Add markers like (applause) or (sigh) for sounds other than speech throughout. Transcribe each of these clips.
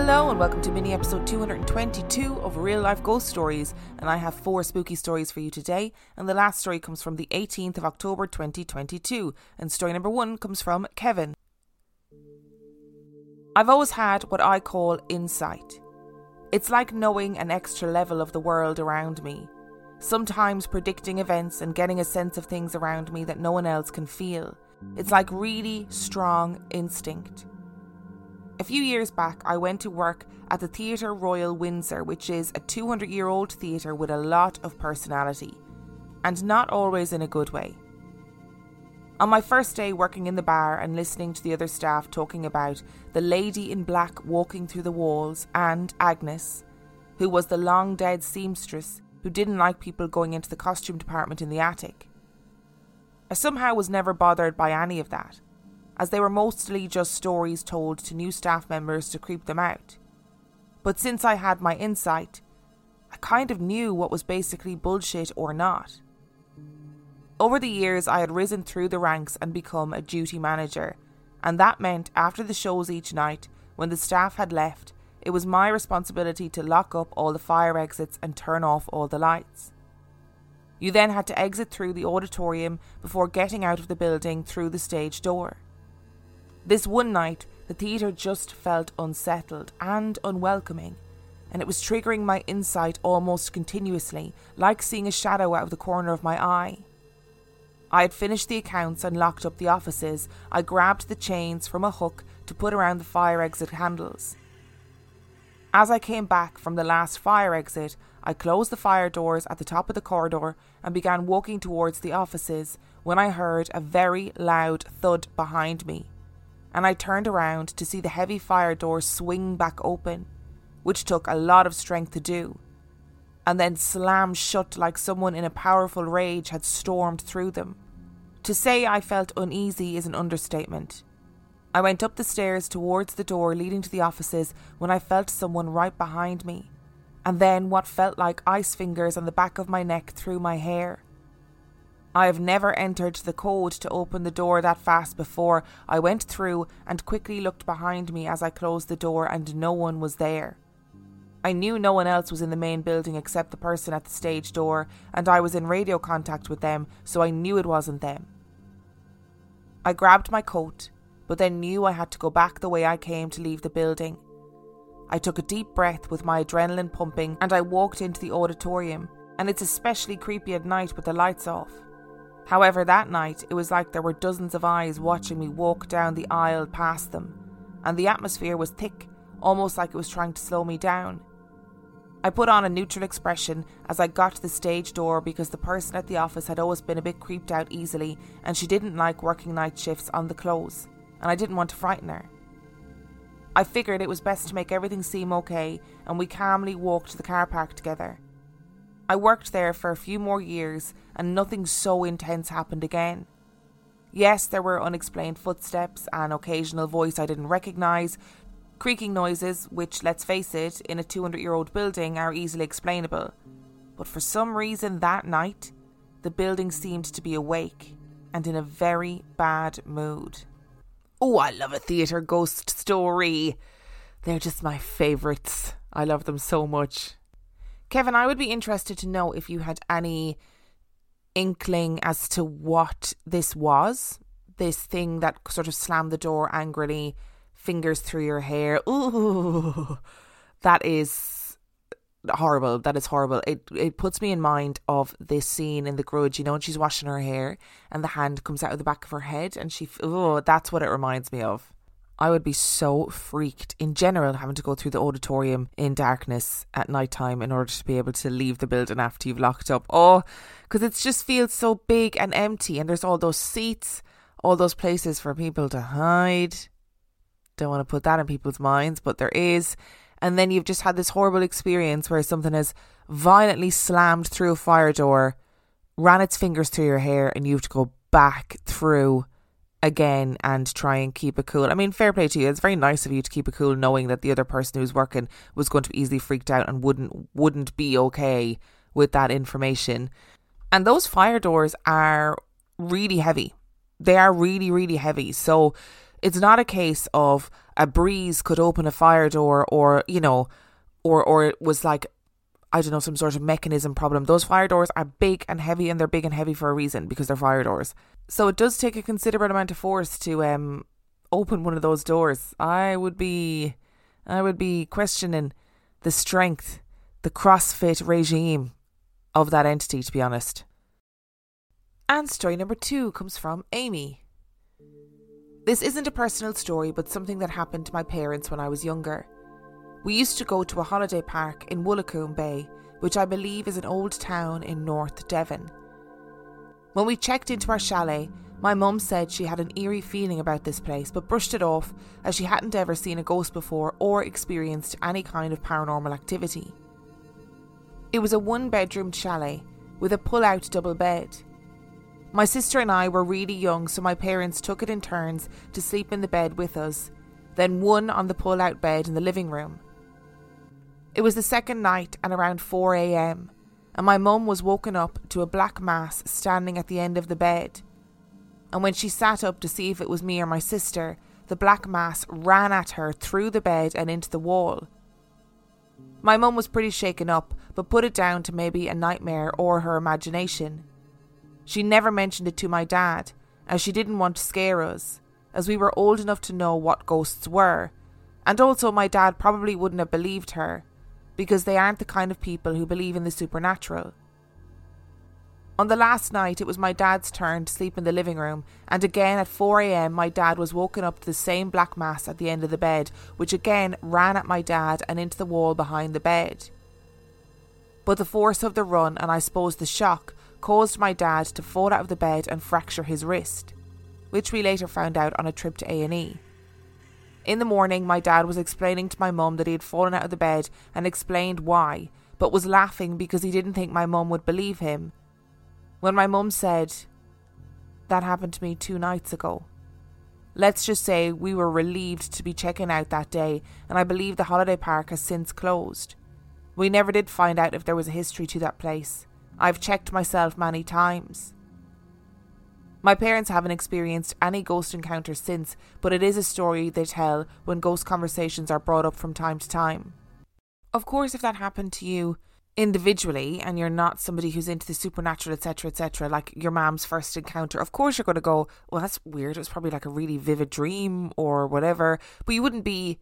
Hello and welcome to mini episode 222 of Real Life Ghost Stories. And I have four spooky stories for you today. And the last story comes from the 18th of October 2022. And story number one comes from Kevin. I've always had what I call insight. It's like knowing an extra level of the world around me. Sometimes predicting events and getting a sense of things around me that no one else can feel. It's like really strong instinct. A few years back, I went to work at the Theatre Royal Windsor, which is a 200 year old theatre with a lot of personality, and not always in a good way. On my first day working in the bar and listening to the other staff talking about the lady in black walking through the walls and Agnes, who was the long dead seamstress who didn't like people going into the costume department in the attic. I somehow was never bothered by any of that as they were mostly just stories told to new staff members to creep them out. But since I had my insight, I kind of knew what was basically bullshit or not. Over the years, I had risen through the ranks and become a duty manager, and that meant after the shows each night, when the staff had left, it was my responsibility to lock up all the fire exits and turn off all the lights. You then had to exit through the auditorium before getting out of the building through the stage door. This one night, the theatre just felt unsettled and unwelcoming, and it was triggering my insight almost continuously, like seeing a shadow out of the corner of my eye. I had finished the accounts and locked up the offices. I grabbed the chains from a hook to put around the fire exit handles. As I came back from the last fire exit, I closed the fire doors at the top of the corridor and began walking towards the offices when I heard a very loud thud behind me and I turned around to see the heavy fire door swing back open, which took a lot of strength to do, and then slam shut like someone in a powerful rage had stormed through them. To say I felt uneasy is an understatement. I went up the stairs towards the door leading to the offices when I felt someone right behind me, and then what felt like ice fingers on the back of my neck through my hair. I have never entered the code to open the door that fast before. I went through and quickly looked behind me as I closed the door, and no one was there. I knew no one else was in the main building except the person at the stage door, and I was in radio contact with them, so I knew it wasn't them. I grabbed my coat, but then knew I had to go back the way I came to leave the building. I took a deep breath with my adrenaline pumping and I walked into the auditorium, and it's especially creepy at night with the lights off. However, that night it was like there were dozens of eyes watching me walk down the aisle past them, and the atmosphere was thick, almost like it was trying to slow me down. I put on a neutral expression as I got to the stage door because the person at the office had always been a bit creeped out easily and she didn't like working night shifts on the close, and I didn't want to frighten her. I figured it was best to make everything seem okay, and we calmly walked to the car park together. I worked there for a few more years and nothing so intense happened again. Yes, there were unexplained footsteps, an occasional voice I didn't recognise, creaking noises, which, let's face it, in a 200 year old building are easily explainable. But for some reason that night, the building seemed to be awake and in a very bad mood. Oh, I love a theatre ghost story. They're just my favourites. I love them so much. Kevin, I would be interested to know if you had any inkling as to what this was. This thing that sort of slammed the door angrily, fingers through your hair. Ooh, that is horrible. That is horrible. It it puts me in mind of this scene in The Grudge. You know, when she's washing her hair and the hand comes out of the back of her head, and she oh, that's what it reminds me of. I would be so freaked in general having to go through the auditorium in darkness at night time in order to be able to leave the building after you've locked up. Oh, because it just feels so big and empty, and there's all those seats, all those places for people to hide. Don't want to put that in people's minds, but there is. And then you've just had this horrible experience where something has violently slammed through a fire door, ran its fingers through your hair, and you have to go back through again and try and keep it cool. I mean, fair play to you. It's very nice of you to keep it cool, knowing that the other person who's working was going to be easily freaked out and wouldn't wouldn't be okay with that information. And those fire doors are really heavy. They are really, really heavy. So it's not a case of a breeze could open a fire door or, you know, or or it was like I don't know, some sort of mechanism problem. Those fire doors are big and heavy and they're big and heavy for a reason because they're fire doors. So it does take a considerable amount of force to um open one of those doors. I would be I would be questioning the strength, the CrossFit regime of that entity to be honest. And story number 2 comes from Aimee. This isn't a personal story but something that happened to my parents when I was younger. We used to go to a holiday park in Woolacombe Bay, which I believe is an old town in North Devon. When we checked into our chalet, my mum said she had an eerie feeling about this place but brushed it off as she hadn't ever seen a ghost before or experienced any kind of paranormal activity. It was a one bedroom chalet with a pull out double bed. My sister and I were really young, so my parents took it in turns to sleep in the bed with us, then one on the pull out bed in the living room. It was the second night and around 4 am, and my mum was woken up to a black mass standing at the end of the bed. And when she sat up to see if it was me or my sister, the black mass ran at her through the bed and into the wall. My mum was pretty shaken up, but put it down to maybe a nightmare or her imagination. She never mentioned it to my dad, as she didn't want to scare us, as we were old enough to know what ghosts were, and also my dad probably wouldn't have believed her, because they aren't the kind of people who believe in the supernatural. On the last night, it was my dad's turn to sleep in the living room, and again at 4am, my dad was woken up to the same black mass at the end of the bed, which again ran at my dad and into the wall behind the bed. But the force of the run, and I suppose the shock, caused my dad to fall out of the bed and fracture his wrist, which we later found out on a trip to A&E. In the morning, my dad was explaining to my mum that he had fallen out of the bed and explained why, but was laughing because he didn't think my mum would believe him. When my mum said, That happened to me two nights ago. Let's just say we were relieved to be checking out that day, and I believe the holiday park has since closed. We never did find out if there was a history to that place. I've checked myself many times. My parents haven't experienced any ghost encounters since, but it is a story they tell when ghost conversations are brought up from time to time. Of course, if that happened to you individually and you're not somebody who's into the supernatural, etc., etc., like your mom's first encounter, of course you're going to go, well, that's weird. It was probably like a really vivid dream or whatever, but you wouldn't be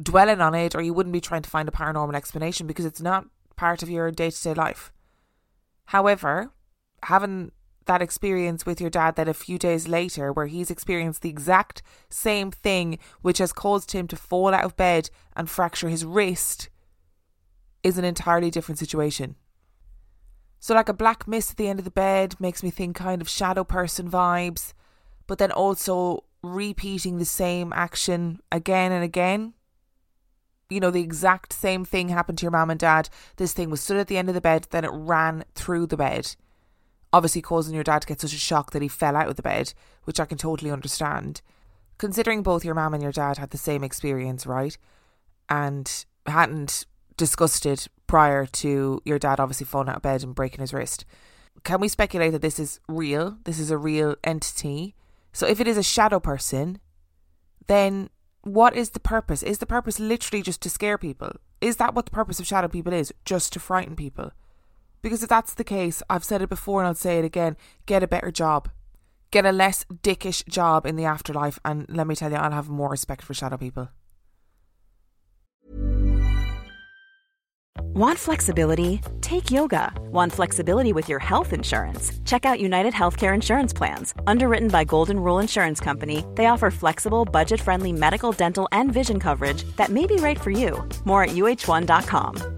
dwelling on it or you wouldn't be trying to find a paranormal explanation because it's not part of your day to day life. However, having that experience with your dad that a few days later, where he's experienced the exact same thing, which has caused him to fall out of bed and fracture his wrist, is an entirely different situation. So, like a black mist at the end of the bed makes me think kind of shadow person vibes, but then also repeating the same action again and again. You know, the exact same thing happened to your mom and dad. This thing was stood at the end of the bed, then it ran through the bed obviously causing your dad to get such a shock that he fell out of the bed, which I can totally understand. Considering both your mum and your dad had the same experience, right? And hadn't discussed it prior to your dad obviously falling out of bed and breaking his wrist. Can we speculate that this is real? This is a real entity? So if it is a shadow person, then what is the purpose? Is the purpose literally just to scare people? Is that what the purpose of shadow people is? Just to frighten people? Because if that's the case, I've said it before and I'll say it again get a better job. Get a less dickish job in the afterlife, and let me tell you, I'll have more respect for shadow people. Want flexibility? Take yoga. Want flexibility with your health insurance? Check out United Healthcare Insurance Plans. Underwritten by Golden Rule Insurance Company, they offer flexible, budget friendly medical, dental, and vision coverage that may be right for you. More at uh1.com.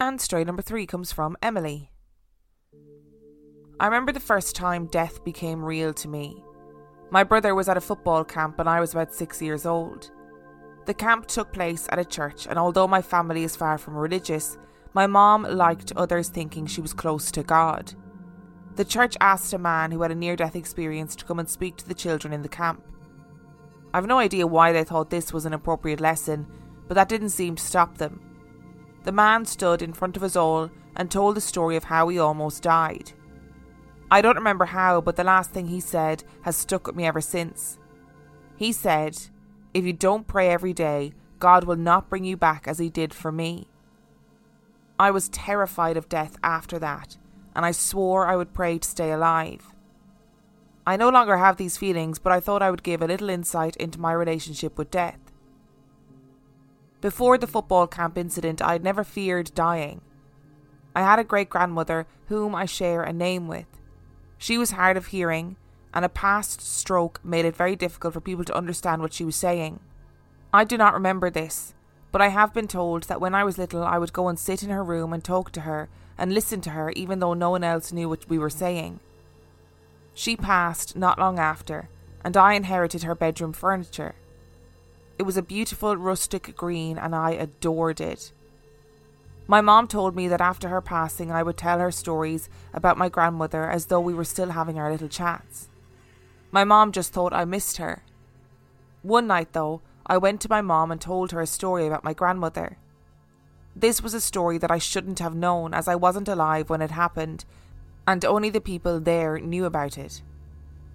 And story number three comes from Emily. I remember the first time death became real to me. My brother was at a football camp and I was about six years old. The camp took place at a church, and although my family is far from religious, my mom liked others thinking she was close to God. The church asked a man who had a near death experience to come and speak to the children in the camp. I've no idea why they thought this was an appropriate lesson, but that didn't seem to stop them. The man stood in front of us all and told the story of how he almost died. I don't remember how, but the last thing he said has stuck with me ever since. He said, If you don't pray every day, God will not bring you back as He did for me. I was terrified of death after that, and I swore I would pray to stay alive. I no longer have these feelings, but I thought I would give a little insight into my relationship with death. Before the football camp incident, I had never feared dying. I had a great grandmother whom I share a name with. She was hard of hearing, and a past stroke made it very difficult for people to understand what she was saying. I do not remember this, but I have been told that when I was little I would go and sit in her room and talk to her and listen to her even though no one else knew what we were saying. She passed not long after, and I inherited her bedroom furniture. It was a beautiful rustic green, and I adored it. My mom told me that after her passing, I would tell her stories about my grandmother as though we were still having our little chats. My mom just thought I missed her. One night, though, I went to my mom and told her a story about my grandmother. This was a story that I shouldn't have known as I wasn't alive when it happened, and only the people there knew about it.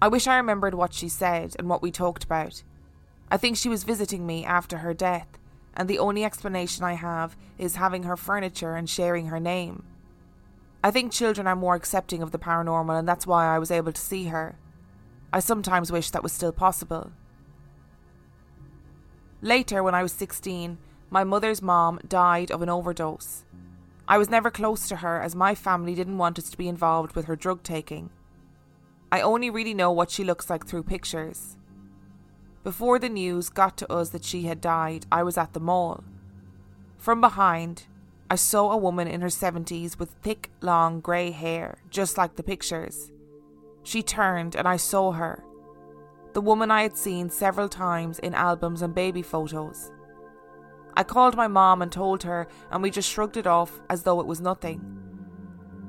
I wish I remembered what she said and what we talked about. I think she was visiting me after her death and the only explanation I have is having her furniture and sharing her name. I think children are more accepting of the paranormal, and that's why I was able to see her. I sometimes wish that was still possible. Later, when I was 16, my mother's mom died of an overdose. I was never close to her as my family didn't want us to be involved with her drug taking. I only really know what she looks like through pictures. Before the news got to us that she had died, I was at the mall. From behind, I saw a woman in her 70s with thick, long grey hair, just like the pictures. She turned and I saw her. The woman I had seen several times in albums and baby photos. I called my mom and told her, and we just shrugged it off as though it was nothing.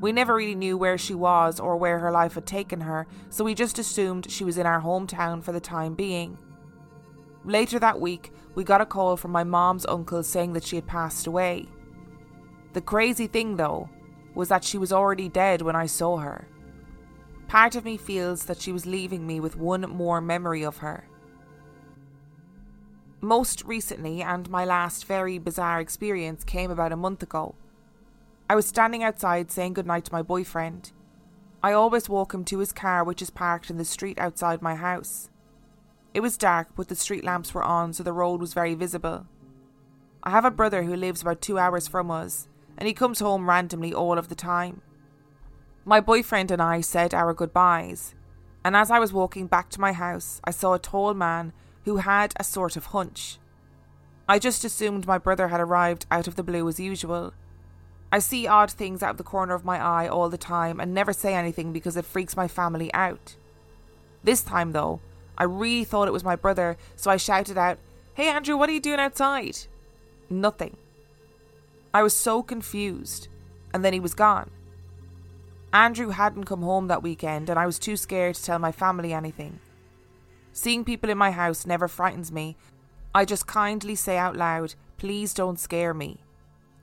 We never really knew where she was or where her life had taken her, so we just assumed she was in our hometown for the time being. Later that week, we got a call from my mom's uncle saying that she had passed away. The crazy thing, though, was that she was already dead when I saw her. Part of me feels that she was leaving me with one more memory of her. Most recently, and my last very bizarre experience came about a month ago. I was standing outside saying goodnight to my boyfriend. I always walk him to his car, which is parked in the street outside my house. It was dark, but the street lamps were on, so the road was very visible. I have a brother who lives about two hours from us, and he comes home randomly all of the time. My boyfriend and I said our goodbyes, and as I was walking back to my house, I saw a tall man who had a sort of hunch. I just assumed my brother had arrived out of the blue as usual. I see odd things out of the corner of my eye all the time and never say anything because it freaks my family out. This time, though, I really thought it was my brother, so I shouted out, Hey Andrew, what are you doing outside? Nothing. I was so confused, and then he was gone. Andrew hadn't come home that weekend, and I was too scared to tell my family anything. Seeing people in my house never frightens me. I just kindly say out loud, Please don't scare me.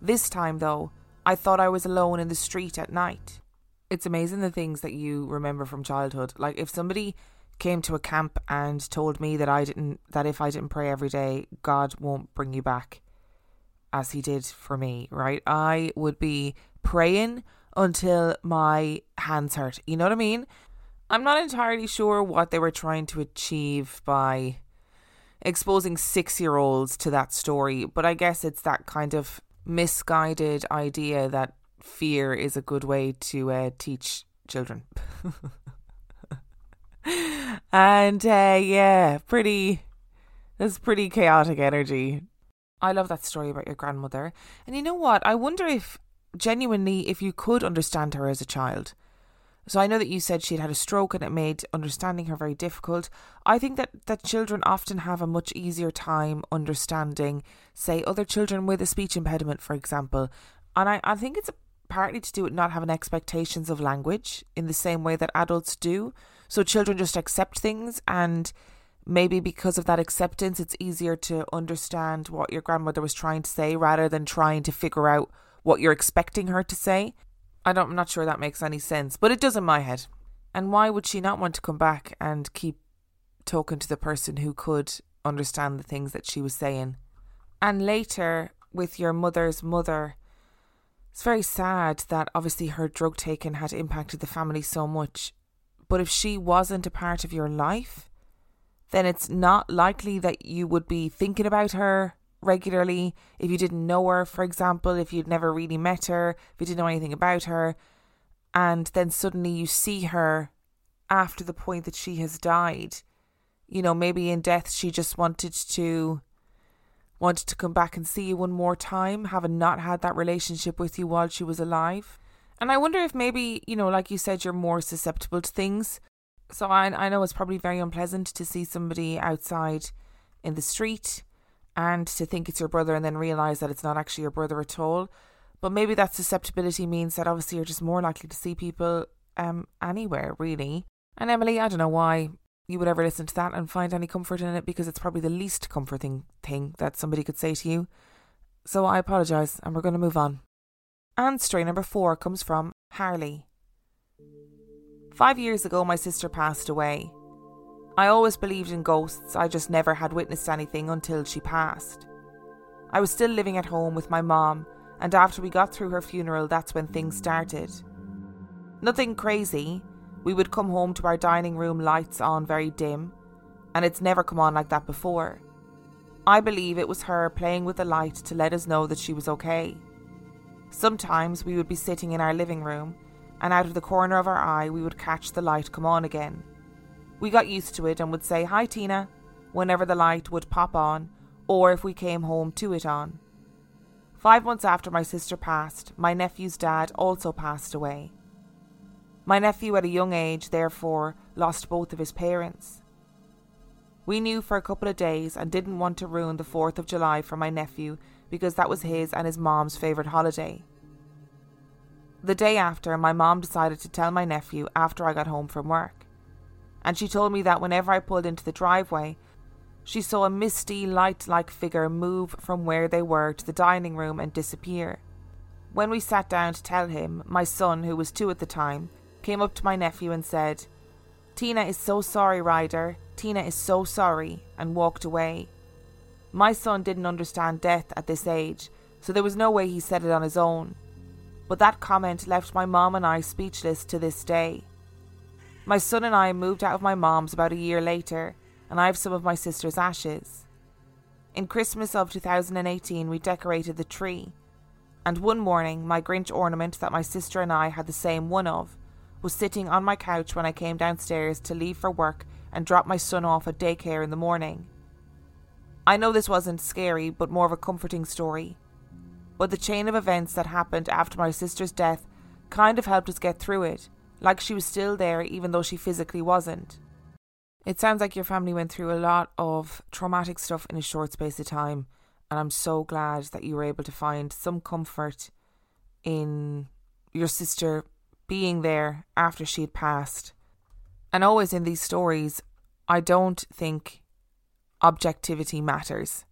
This time, though, I thought I was alone in the street at night. It's amazing the things that you remember from childhood. Like if somebody came to a camp and told me that I didn't that if I didn't pray every day, God won't bring you back as he did for me, right? I would be praying until my hands hurt. You know what I mean? I'm not entirely sure what they were trying to achieve by exposing 6-year-olds to that story, but I guess it's that kind of misguided idea that fear is a good way to uh, teach children. (laughs) and uh, yeah, pretty. That's pretty chaotic energy. I love that story about your grandmother. And you know what? I wonder if genuinely if you could understand her as a child. So I know that you said she'd had a stroke and it made understanding her very difficult. I think that, that children often have a much easier time understanding, say, other children with a speech impediment, for example. And I, I think it's partly to do with not having expectations of language in the same way that adults do. So children just accept things and maybe because of that acceptance it's easier to understand what your grandmother was trying to say rather than trying to figure out what you're expecting her to say. I don't, I'm not sure that makes any sense, but it does in my head. And why would she not want to come back and keep talking to the person who could understand the things that she was saying? And later, with your mother's mother, it's very sad that obviously her drug taking had impacted the family so much. But if she wasn't a part of your life, then it's not likely that you would be thinking about her regularly if you didn't know her, for example, if you'd never really met her, if you didn't know anything about her, and then suddenly you see her after the point that she has died. You know, maybe in death she just wanted to wanted to come back and see you one more time, having not had that relationship with you while she was alive. And I wonder if maybe, you know, like you said, you're more susceptible to things. So I I know it's probably very unpleasant to see somebody outside in the street and to think it's your brother and then realize that it's not actually your brother at all. But maybe that susceptibility means that obviously you're just more likely to see people um anywhere, really. And Emily, I don't know why you would ever listen to that and find any comfort in it because it's probably the least comforting thing that somebody could say to you. So I apologise and we're going to move on. And story number four comes from Harley. Five years ago, my sister passed away. I always believed in ghosts, I just never had witnessed anything until she passed. I was still living at home with my mom, and after we got through her funeral, that's when things started. Nothing crazy. We would come home to our dining room lights on very dim, and it's never come on like that before. I believe it was her playing with the light to let us know that she was okay. Sometimes we would be sitting in our living room, and out of the corner of our eye, we would catch the light come on again. We got used to it and would say, Hi, Tina, whenever the light would pop on, or if we came home to it on. Five months after my sister passed, my nephew's dad also passed away. My nephew, at a young age, therefore, lost both of his parents. We knew for a couple of days and didn't want to ruin the 4th of July for my nephew because that was his and his mom's favourite holiday. The day after, my mom decided to tell my nephew after I got home from work and she told me that whenever I pulled into the driveway, she saw a misty, light like figure move from where they were to the dining room and disappear. When we sat down to tell him, my son, who was two at the time, came up to my nephew and said, Tina is so sorry, Ryder. Tina is so sorry, and walked away. My son didn't understand death at this age, so there was no way he said it on his own. But that comment left my mom and I speechless to this day. My son and I moved out of my mom's about a year later, and I have some of my sister's ashes. In Christmas of 2018, we decorated the tree, and one morning, my Grinch ornament that my sister and I had the same one of was sitting on my couch when I came downstairs to leave for work and drop my son off at daycare in the morning. I know this wasn't scary, but more of a comforting story. but the chain of events that happened after my sister's death kind of helped us get through it, like she was still there even though she physically wasn't. It sounds like your family went through a lot of traumatic stuff in a short space of time, and I'm so glad that you were able to find some comfort in your sister being there after she had passed. And always in these stories, I don't think objectivity matters.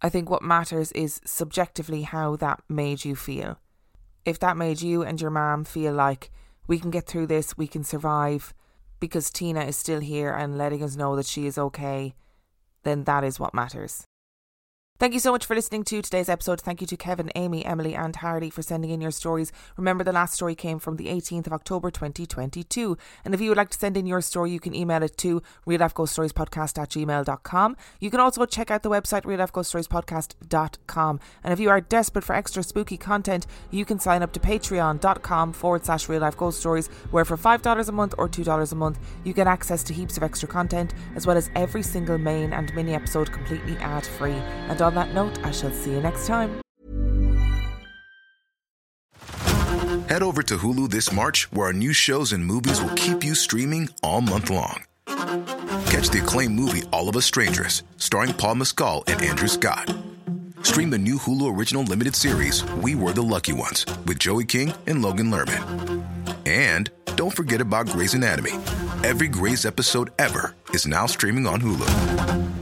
I think what matters is subjectively how that made you feel. If that made you and your mom feel like we can get through this, we can survive, because Tina is still here and letting us know that she is okay, then that is what matters. Thank you so much for listening to today's episode. Thank you to Kevin, Aimee, Emily, and Harley for sending in your stories. Remember, the last story came from the 18th of October 2022. And if you would like to send in your story, you can email it to reallifeghoststoriespodcast at. You can also check out the website reallifeghoststoriespodcast.com. And if you are desperate for extra spooky content, you can sign up to patreon.com forward slash real life ghost stories, where for $5 a month or $2 a month, you get access to heaps of extra content, as well as every single main and mini episode completely ad free. And on that note, I shall see you next time. Head over to Hulu this March, where our new shows and movies will keep you streaming all month long. Catch the acclaimed movie All of Us Strangers, starring Paul Mescal and Andrew Scott. Stream the new Hulu original limited series We Were the Lucky Ones with Joey King and Logan Lerman. And don't forget about Grey's Anatomy. Every Grey's episode ever is now streaming on Hulu.